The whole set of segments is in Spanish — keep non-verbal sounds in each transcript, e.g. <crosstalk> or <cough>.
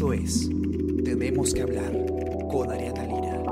Esto es Tenemos que hablar con Ariana Lira.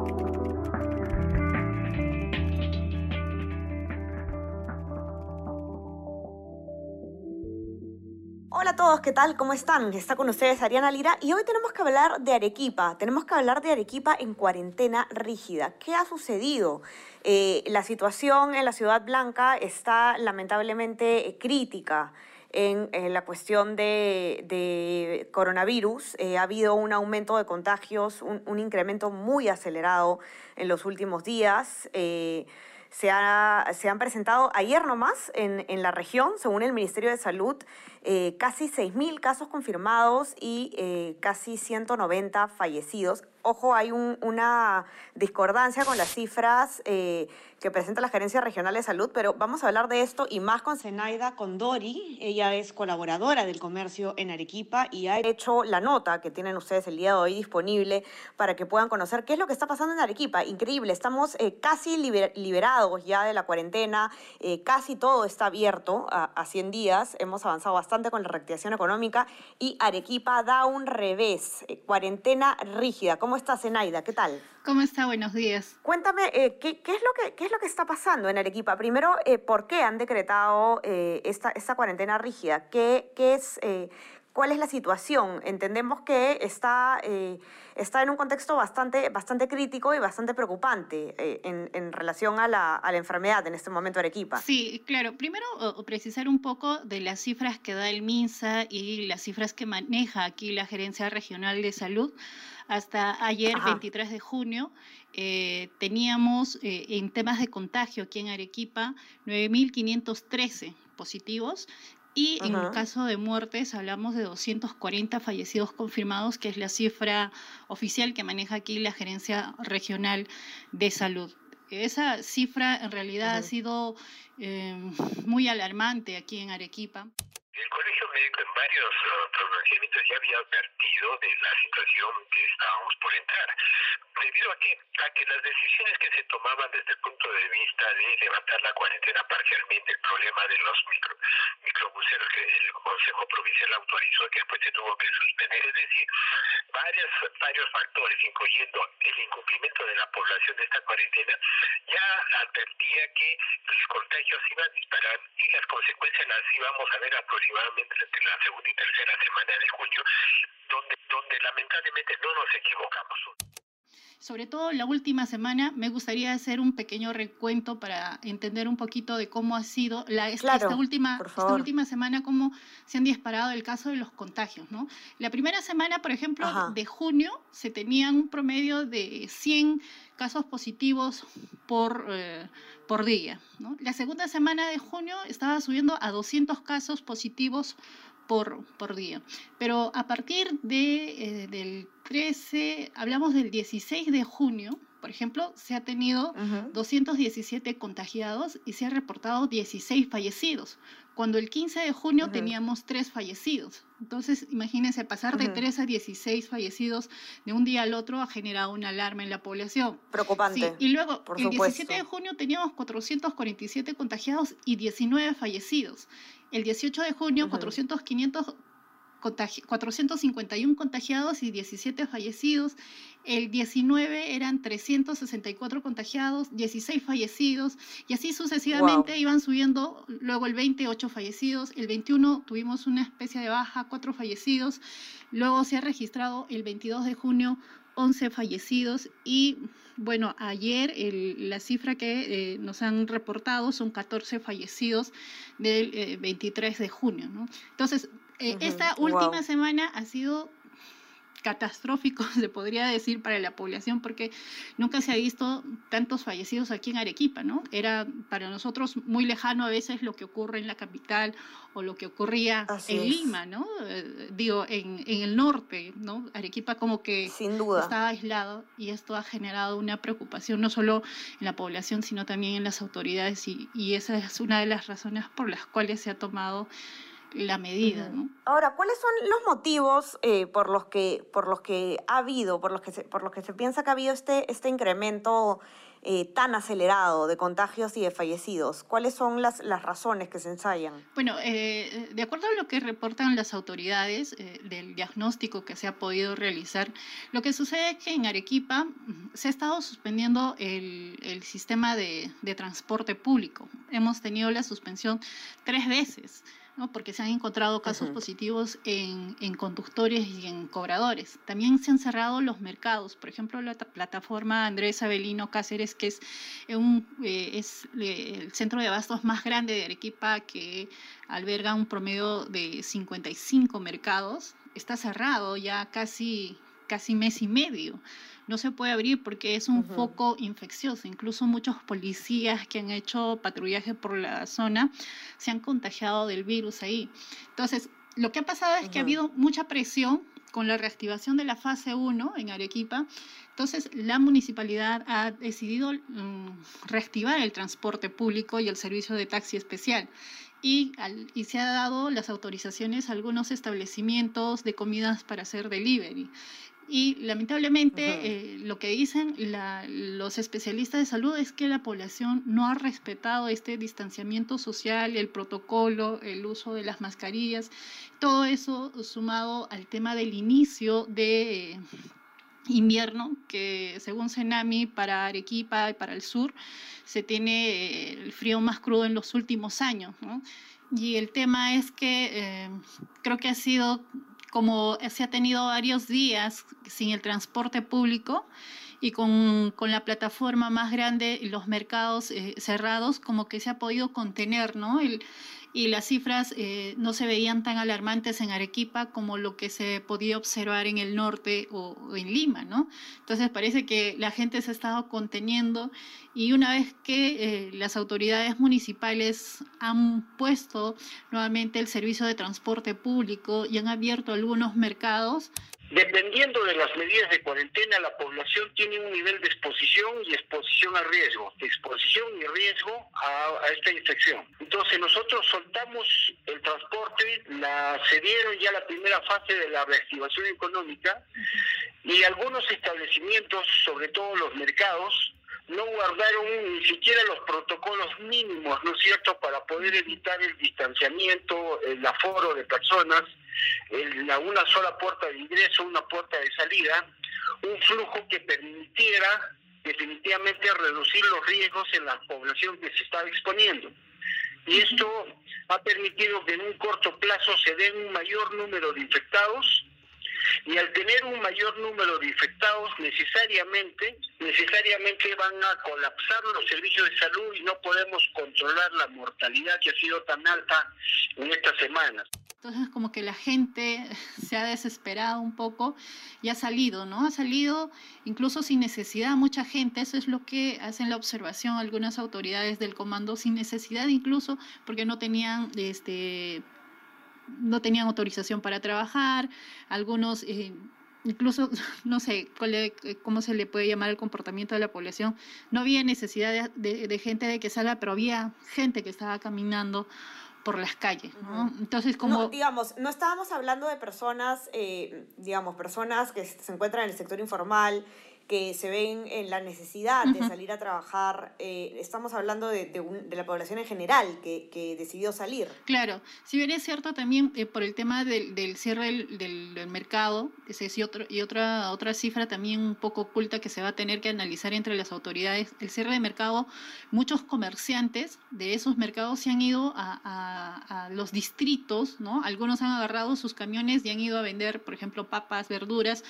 Hola a todos, ¿qué tal? ¿Cómo están? Está con ustedes Ariana Lira y hoy tenemos que hablar de Arequipa. Tenemos que hablar de Arequipa en cuarentena rígida. ¿Qué ha sucedido? Eh, la situación en la Ciudad Blanca está lamentablemente eh, crítica en, la cuestión de, coronavirus. Eh, ha habido un aumento de contagios, un, incremento muy acelerado en los últimos días. Eh, se, han presentado ayer nomás en, en, la región, según el Ministerio de Salud, eh, casi 6.000 casos confirmados y eh, casi 190 fallecidos. Ojo, hay un, una discordancia con las cifras eh, que presenta la Gerencia Regional de Salud, pero vamos a hablar de esto y más con Zenaida Condori. Ella es colaboradora del comercio en Arequipa y ha hecho la nota que tienen ustedes el día de hoy disponible para que puedan conocer qué es lo que está pasando en Arequipa. Increíble, estamos eh, casi liber liberados ya de la cuarentena, casi todo está abierto a, a 100 días, hemos avanzado bastante con la reactivación económica y Arequipa da un revés, eh, cuarentena rígida. ¿Cómo estás, Zenaida? ¿Qué tal? ¿Cómo está? Buenos días. Cuéntame, eh, ¿qué, ¿qué, es lo que, ¿qué es lo que está pasando en Arequipa? Primero, eh, ¿por qué han decretado esta, esta cuarentena rígida? ¿Qué, qué es, ¿Cuál es la situación? Entendemos que está, eh, está en un contexto bastante, bastante crítico y bastante preocupante eh, en, en, relación a la, a la, enfermedad en este momento Arequipa. Sí, claro. Primero, precisar un poco de las cifras que da el MINSA y las cifras que maneja aquí la Gerencia Regional de Salud. Hasta ayer, Ajá. 23 de junio, eh, teníamos eh, en temas de contagio aquí en Arequipa 9.513 positivos y en el caso de muertes hablamos de 240 fallecidos confirmados, que es la cifra oficial que maneja aquí la Gerencia Regional de Salud. Esa cifra en realidad uh -huh. ha sido eh, muy alarmante aquí en Arequipa. El Colegio Médico en varios uh, pronunciamientos ya había advertido de la situación que estábamos por entrar, debido a que, a que las decisiones que se tomaban desde el punto de vista de levantar la cuarentena parcialmente, el problema de los micro, microbuseros que el Consejo Provincial autorizó que después se tuvo que suspender, es decir, varios, varios factores, incluyendo el incumplimiento de la población de esta cuarentena, ya advertía que los contagios iban a disparar y las consecuencias las íbamos a ver aproximadamente entre la segunda y tercera semana de junio, donde, donde lamentablemente no nos equivocamos sobre todo la última semana, me gustaría hacer un pequeño recuento para entender un poquito de cómo ha sido la, esta, claro, esta, última, esta última semana, cómo se han disparado el caso de los contagios. ¿no? La primera semana, por ejemplo, Ajá. de junio, se tenían un promedio de 100 casos positivos por, eh, por día. ¿no? La segunda semana de junio estaba subiendo a 200 casos positivos por, por día. Pero a partir de, eh, del 13, hablamos del 16 de junio, por ejemplo, se ha tenido uh -huh. 217 contagiados y se ha reportado 16 fallecidos, cuando el 15 de junio uh -huh. teníamos 3 fallecidos. Entonces, imagínense, pasar uh -huh. de 3 a 16 fallecidos de un día al otro ha generado una alarma en la población. Preocupante. Sí, y luego, el supuesto. 17 de junio teníamos 447 contagiados y 19 fallecidos. El 18 de junio, uh -huh. 400, 500 contagi 451 contagiados y 17 fallecidos. El 19 eran 364 contagiados, 16 fallecidos y así sucesivamente wow. iban subiendo. Luego el 20, 8 fallecidos. El 21 tuvimos una especie de baja, 4 fallecidos. Luego se ha registrado el 22 de junio 11 fallecidos y bueno, ayer el, la cifra que eh, nos han reportado son 14 fallecidos del eh, 23 de junio. ¿no? Entonces, eh, uh -huh. esta última wow. semana ha sido catastrófico, <laughs> se podría decir, para la población, porque nunca se ha visto tantos fallecidos aquí en Arequipa, ¿no? Era para nosotros muy lejano a veces lo que ocurre en la capital o lo que ocurría Así en es. Lima, ¿no? Eh, digo, en, en, el norte, ¿no? Arequipa como que Sin duda. estaba aislado y esto ha generado una preocupación no solo en la población, sino también en las autoridades y, y esa es una de las razones por las cuales se ha tomado la medida. ¿no? Ahora, ¿cuáles son los motivos eh, por los que por los que ha habido, por los que se, por los que se piensa que ha habido este este incremento eh, tan acelerado de contagios y de fallecidos? ¿Cuáles son las, las razones que se ensayan? Bueno, eh, de acuerdo a lo que reportan las autoridades del diagnóstico que se ha podido realizar, lo que sucede es que en Arequipa mm, se ha estado suspendiendo el, el sistema de, de transporte público. Hemos tenido la suspensión tres veces porque se han encontrado casos positivos en, conductores y en cobradores. También se han cerrado los mercados, por ejemplo, la plataforma Andrés Avelino Cáceres, que es, un, eh, es eh, el centro de abastos más grande de Arequipa, que alberga un promedio de 55 mercados, está cerrado ya casi, casi mes y medio no se puede abrir porque es un foco infeccioso. Incluso muchos policías que han hecho patrullaje por la zona se han contagiado del virus ahí. Entonces, lo que ha pasado es que ha habido mucha presión con la reactivación de la fase 1 en Arequipa. Entonces, la municipalidad ha decidido mm, reactivar el transporte público y el servicio de taxi especial. Y, y, se ha dado las autorizaciones a algunos establecimientos de comidas para hacer delivery. Y lamentablemente eh, lo que dicen los especialistas de salud es que la población no ha respetado este distanciamiento social, el protocolo, el uso de las mascarillas, todo eso sumado al tema del inicio de eh, invierno, que según Senami para Arequipa y para el sur se tiene eh, el frío más crudo en los últimos años. Y el tema es que creo que ha sido como se ha tenido varios días sin el transporte público y con, la plataforma más grande y los mercados eh, cerrados, como que se ha podido contener, ¿no? El, y las cifras eh, no se veían tan alarmantes en Arequipa como lo que se podía observar en el norte o, en Lima, ¿no? Entonces parece que la gente se ha estado conteniendo y una vez que eh, las autoridades municipales han puesto nuevamente el servicio de transporte público y han abierto algunos mercados, Dependiendo de las medidas de cuarentena, la población tiene un nivel de exposición y exposición a riesgo, exposición y riesgo a, esta infección. Entonces nosotros soltamos el transporte, se dieron ya la primera fase de la reactivación económica y algunos establecimientos, sobre todo los mercados, no guardaron ni siquiera los protocolos mínimos, ¿no es cierto?, para poder evitar el distanciamiento, el aforo de personas, la, una sola puerta de ingreso, una puerta de salida, un flujo que permitiera definitivamente reducir los riesgos en la población que se estaba exponiendo. Y esto ha permitido que en un corto plazo se den un mayor número de infectados, y al tener un mayor número de infectados necesariamente necesariamente van a colapsar los servicios de salud y no podemos controlar la mortalidad que ha sido tan alta en estas semanas. Entonces como que la gente <laughs> se ha desesperado un poco y ha salido, ¿no? Ha salido incluso sin necesidad mucha gente, eso es lo que hacen la observación algunas autoridades del comando, sin necesidad incluso porque no tenían este no tenían autorización para trabajar, algunos eh, incluso, <laughs> no sé cómo se le puede llamar el comportamiento de la población, no había necesidad de, gente de que salga, pero había gente que estaba caminando por las calles, Entonces, como... digamos, no estábamos hablando de personas, eh, digamos, personas que se encuentran en el sector informal, que se ven en la necesidad de salir a trabajar. Eh, estamos hablando de, de, la población en general que, que, decidió salir. Claro, si bien es cierto también eh, por el tema del, del cierre del, del, mercado, ese es y, otro, y otra, otra cifra también un poco oculta que se va a tener que analizar entre las autoridades, el cierre de mercado, muchos comerciantes de esos mercados se han ido a, a, a los distritos, ¿no? Algunos han agarrado sus camiones y han ido a vender, por ejemplo, papas, verduras,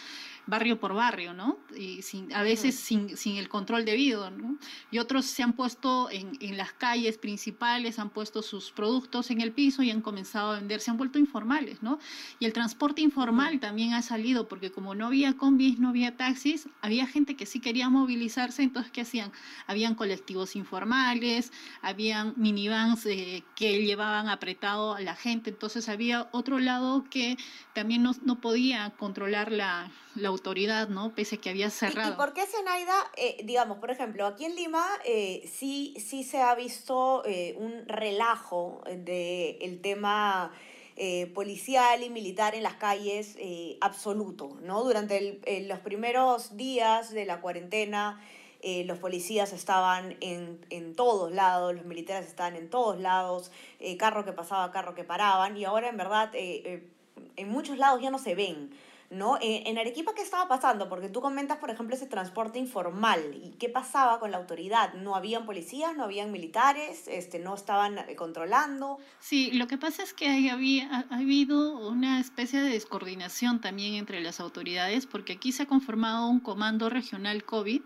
barrio por barrio, ¿no? Y sin, a veces sin, sin, el control debido, ¿no? Y otros se han puesto en, en, las calles principales, han puesto sus productos en el piso y han comenzado a vender, se han vuelto informales, ¿no? Y el transporte informal también ha salido, porque como no había combis, no había taxis, había gente que sí quería movilizarse, entonces, ¿qué hacían? Habían colectivos informales, habían minivans eh, que llevaban apretado a la gente, entonces había otro lado que también no, no podía controlar la, la autoridad, ¿no? Pese a que había cerrado. ¿Y, por qué Zenaida, eh, digamos, por ejemplo, aquí en Lima eh, sí, sí se ha visto eh, un relajo del el tema eh, policial y militar en las calles eh, absoluto, ¿no? Durante los primeros días de la cuarentena, eh, los policías estaban en, en, todos lados, los militares estaban en todos lados, carro que pasaba, carro que paraban, y ahora en verdad en muchos lados ya no se ven. ¿No? En, Arequipa, ¿qué estaba pasando? Porque tú comentas, por ejemplo, ese transporte informal. ¿Y qué pasaba con la autoridad? ¿No habían policías, no habían militares, este, no estaban eh, controlando? Sí, lo que pasa es que hay, había, ha habido una especie de descoordinación también entre las autoridades, porque aquí se ha conformado un comando regional COVID,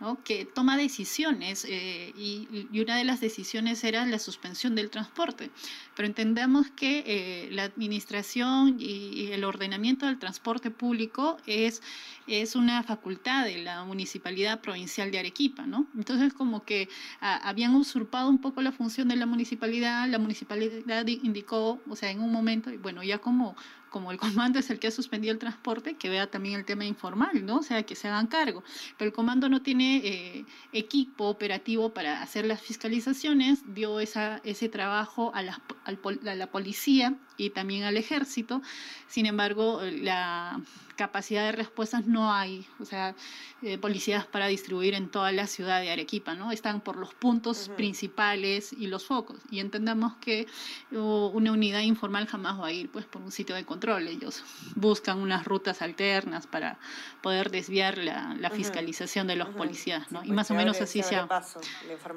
¿no? Que toma decisiones eh, y, y, una de las decisiones era la suspensión del transporte. Pero entendemos que eh, la administración y el ordenamiento del transporte público es, es una facultad de la Municipalidad Provincial de Arequipa, ¿no? Entonces como que ah, habían usurpado un poco la función de la municipalidad, la municipalidad indicó, o sea, en un momento, bueno, ya como como el <laughs> comando es el que ha suspendido el transporte, que vea también el tema informal, ¿no? O sea, que se hagan cargo. Pero el comando no tiene eh, equipo operativo para hacer las fiscalizaciones, dio esa, ese trabajo a la, a la policía y también al ejército. Sin embargo, la capacidad de respuestas no hay, o sea, eh, policías para distribuir en toda la ciudad de Arequipa, ¿no? Están por los puntos principales y los focos. Y entendamos que una unidad informal jamás va a ir pues por un sitio de control. Ellos buscan unas rutas alternas para poder desviar la, fiscalización de los policías, ¿no? y más o menos así se ha,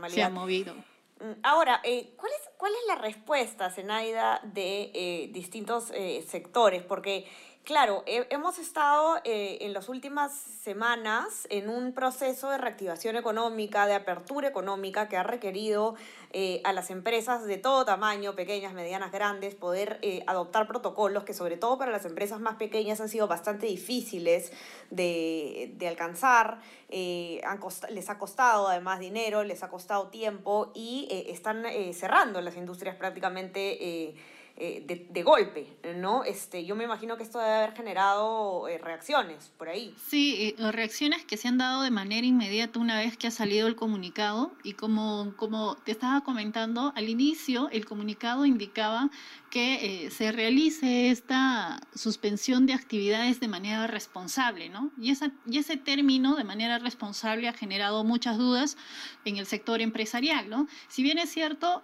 se ha movido. Mm, ahora, eh, ¿cuál, es, ¿cuál es la respuesta, Zenaida, de eh, distintos eh, sectores? Porque Claro, hemos estado eh, en las últimas semanas en un proceso de reactivación económica, de apertura económica que ha requerido eh, a las empresas de todo tamaño, pequeñas, medianas, grandes, poder eh, adoptar protocolos que sobre todo para las empresas más pequeñas han sido bastante difíciles de, alcanzar, les ha costado además dinero, les ha costado tiempo y están cerrando las industrias prácticamente eh, de, golpe, ¿no? Este, yo me imagino que esto debe haber generado eh, reacciones por ahí. Sí, eh, reacciones que se han dado de manera inmediata una vez que ha salido el comunicado y como, como te estaba comentando, al inicio el comunicado indicaba que se realice esta suspensión de actividades de manera responsable, ¿no? Y, esa, y ese término de manera responsable ha generado muchas dudas en el sector empresarial, ¿no? Si bien es cierto,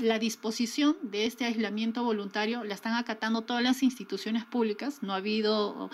la disposición de este aislamiento voluntario la están acatando todas las instituciones públicas. No ha habido,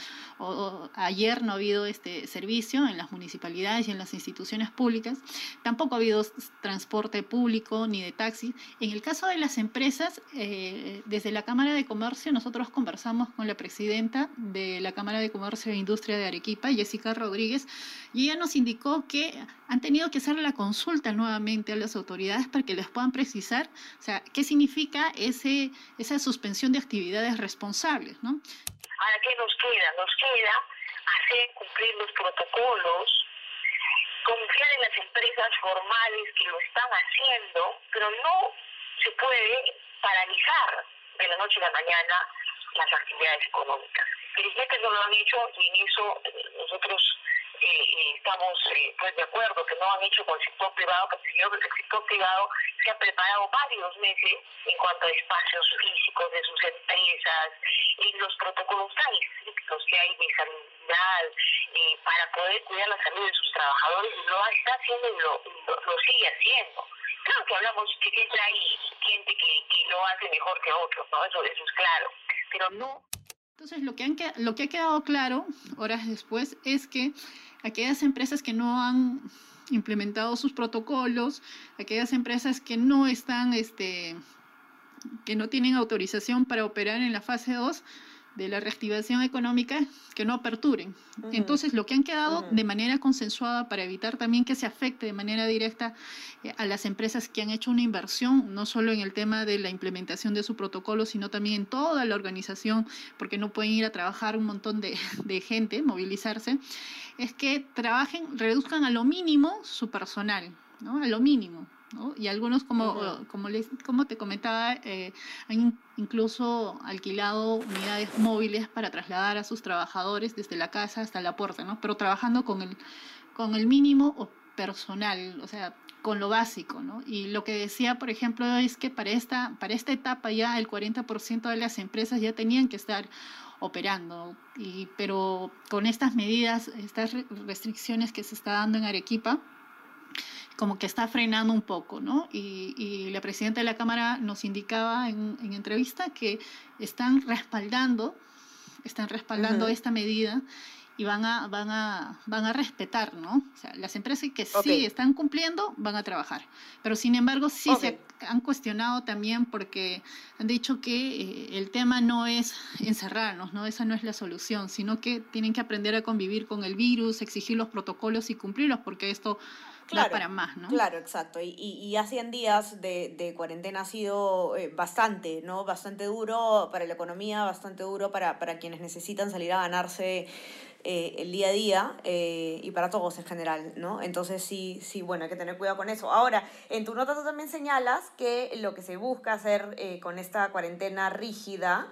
ayer no ha habido este servicio en las municipalidades y en las instituciones públicas. Tampoco ha habido transporte público ni de taxi. En el caso de las empresas, eh, desde la Cámara de Comercio, nosotros conversamos con la presidenta de la Cámara de Comercio e Industria de Arequipa, Jessica Rodríguez, y ella nos indicó que han tenido que hacer la consulta nuevamente a las autoridades para que les puedan precisar, o sea, qué significa ese esa suspensión de actividades responsables, ¿no? Ahora, ¿qué nos queda? Nos queda hacer cumplir los protocolos, confiar en las empresas formales que lo están haciendo, pero no se puede paralizar de la noche a la mañana las actividades económicas. que no lo han hecho y en eso eh, nosotros eh, estamos eh, pues de acuerdo que no han hecho con el sector privado, que el sector privado se ha preparado varios meses en cuanto a espacios físicos de sus empresas y los protocolos tan estrictos que hay de salud eh, para poder cuidar la salud de sus trabajadores, lo está haciendo y lo, lo, sigue haciendo. Claro que hablamos que siempre hay gente que, que lo hace mejor que otros, ¿no? Eso, eso es claro, pero no entonces, lo que, han, lo que ha quedado claro horas después es que aquellas empresas que no han implementado sus protocolos, aquellas empresas que no están, este, que no tienen autorización para operar en la fase 2, de la reactivación económica que no aperturen. Entonces, lo que han quedado de manera consensuada para evitar también que se afecte de manera directa eh, a las empresas que han hecho una inversión, no solo en el tema de la implementación de su protocolo, sino también en toda la organización, porque no pueden ir a trabajar un montón de, <laughs> de gente, movilizarse, es que trabajen, reduzcan a lo mínimo su personal, ¿no? a lo mínimo. Y algunos, como, como, les, como te comentaba, eh, han incluso alquilado unidades móviles para trasladar a sus trabajadores desde la casa hasta la puerta, ¿no? Pero trabajando con el, con el mínimo personal, o sea, con lo básico, ¿no? Y lo que decía, por ejemplo, es que para esta, para esta etapa ya el 40% de las empresas ya tenían que estar operando, y, pero con estas medidas, estas restricciones que se está dando en Arequipa, como que está frenando un poco, ¿no? Y, la presidenta de la Cámara nos indicaba en, en entrevista que están respaldando, están respaldando esta medida y van a, van a, van a respetar, ¿no? O sea, las empresas que sí están cumpliendo van a trabajar. Pero sin embargo, sí se han cuestionado también porque han dicho que eh, el tema no es encerrarnos, ¿no? Esa no es la solución, sino que tienen que aprender a convivir con el virus, exigir los protocolos y cumplirlos, porque esto claro, para más, ¿no? Claro, exacto. Y, y, y 100 días de, de, cuarentena ha sido eh, bastante, ¿no? Bastante duro para la economía, bastante duro para, para quienes necesitan salir a ganarse eh, el día a día eh, y para todos en general, ¿no? Entonces sí, sí, bueno, hay que tener cuidado con eso. Ahora, en tu nota tú también señalas que lo que se busca hacer eh, con esta cuarentena rígida,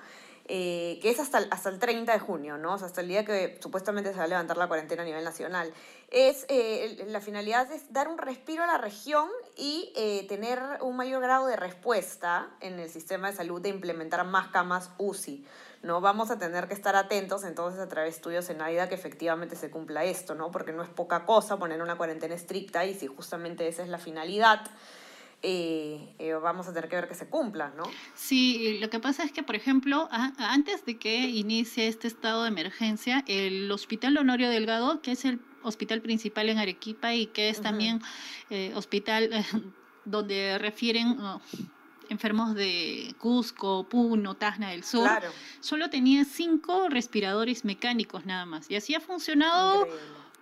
que es hasta hasta el 30 de junio, ¿no? O sea, hasta el día que supuestamente se va a levantar la cuarentena a nivel nacional, es, la finalidad es dar un respiro a la región y tener un mayor grado de respuesta en el sistema de salud de implementar más camas UCI. ¿no? Vamos a tener que estar atentos entonces a través de estudios en AIDA que efectivamente se cumpla esto, ¿no? Porque no es poca cosa poner una cuarentena estricta y si justamente esa es la finalidad, eh, eh, vamos a tener que ver que se cumpla, ¿no? Sí, lo que pasa es que, por ejemplo, antes de que inicie este estado de emergencia, el Hospital Honorio Delgado, que es el hospital principal en Arequipa y que es también eh, hospital donde refieren enfermos de Cusco, Puno, Tacna del Sur, solo tenía cinco respiradores mecánicos nada más. Y así ha funcionado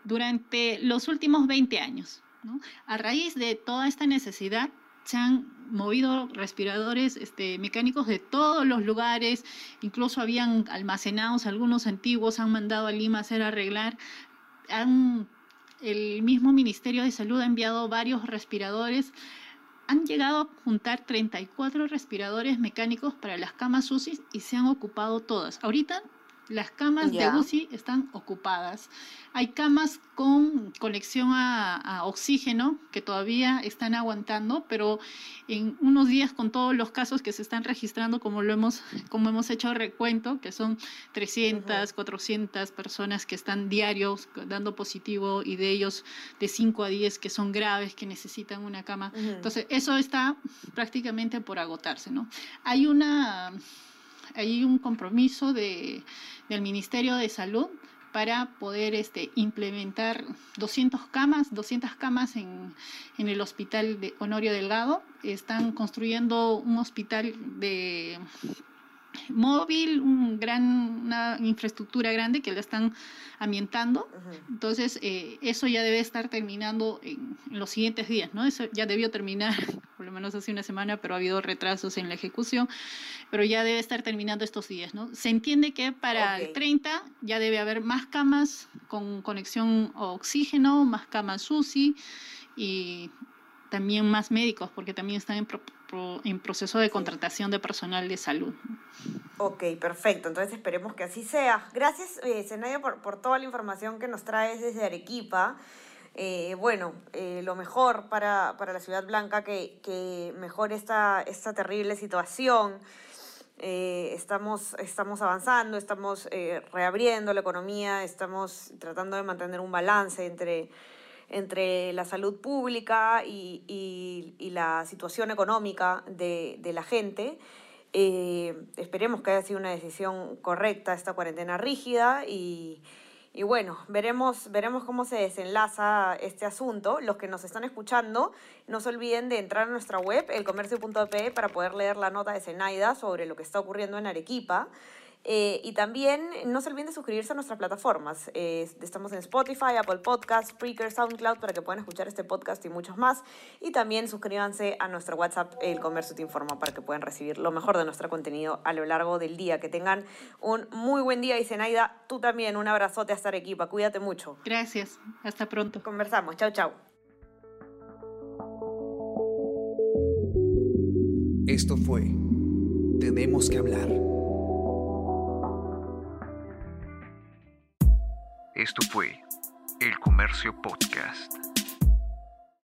durante los últimos 20 años. A raíz de toda esta necesidad, se han movido respiradores este, mecánicos de todos los lugares, incluso habían almacenados algunos antiguos, han mandado a Lima a hacer arreglar. Han, el mismo Ministerio de Salud ha enviado varios respiradores han llegado a juntar 34 respiradores mecánicos para las camas UCI y se han ocupado todas. Ahorita las camas de UCI están ocupadas. Hay camas con conexión a, oxígeno que todavía están aguantando, pero en unos días con todos los casos que se están registrando, como lo hemos, como hemos hecho recuento, que son 300, 400 personas que están diarios dando positivo y de ellos de 5 a 10 que son graves, que necesitan una cama. Entonces, eso está prácticamente por agotarse, ¿no? Hay una hay un compromiso de, del Ministerio de Salud para poder este, implementar 200 camas, 200 camas en, en, el hospital de Honorio Delgado. Están construyendo un hospital de móvil, un gran, una infraestructura grande que la están ambientando. Entonces, eh, eso ya debe estar terminando en, los siguientes días, ¿no? Eso ya debió terminar, <laughs> por lo menos hace una semana, pero ha habido retrasos en la ejecución, pero ya debe estar terminando estos días, ¿no? Se entiende que para el 30 ya debe haber más camas con conexión a oxígeno, más camas UCI y también más médicos, porque también están en en proceso de contratación de personal de salud. Ok, perfecto. Entonces esperemos que así sea. Gracias, eh, por, por toda la información que nos traes desde Arequipa. Eh, bueno, eh, lo mejor para, para, la Ciudad Blanca, que, que mejore esta, esta terrible situación. Eh, estamos, estamos avanzando, estamos reabriendo la economía, estamos tratando de mantener un balance entre entre la salud pública y, y, la situación económica de, de la gente. Eh, esperemos que haya sido una decisión correcta esta cuarentena rígida y, y, bueno, veremos, veremos cómo se desenlaza este asunto. Los que nos están escuchando, no se olviden de entrar a nuestra web, elcomercio.pe, para poder leer la nota de Zenaida sobre lo que está ocurriendo en Arequipa. Eh, y también no se olviden de suscribirse a nuestras plataformas. Eh, estamos en Spotify, Apple Podcasts, Spreaker, SoundCloud para que puedan escuchar este podcast y muchos más. Y también suscríbanse a nuestro WhatsApp, El Comercio Te Informa, para que puedan recibir lo mejor de nuestro contenido a lo largo del día. Que tengan un muy buen día y Zenaida, tú también. Un abrazote a equipa Cuídate mucho. Gracias. Hasta pronto. Conversamos. Chao, chao. Esto fue Tenemos que hablar Esto fue El Comercio Podcast.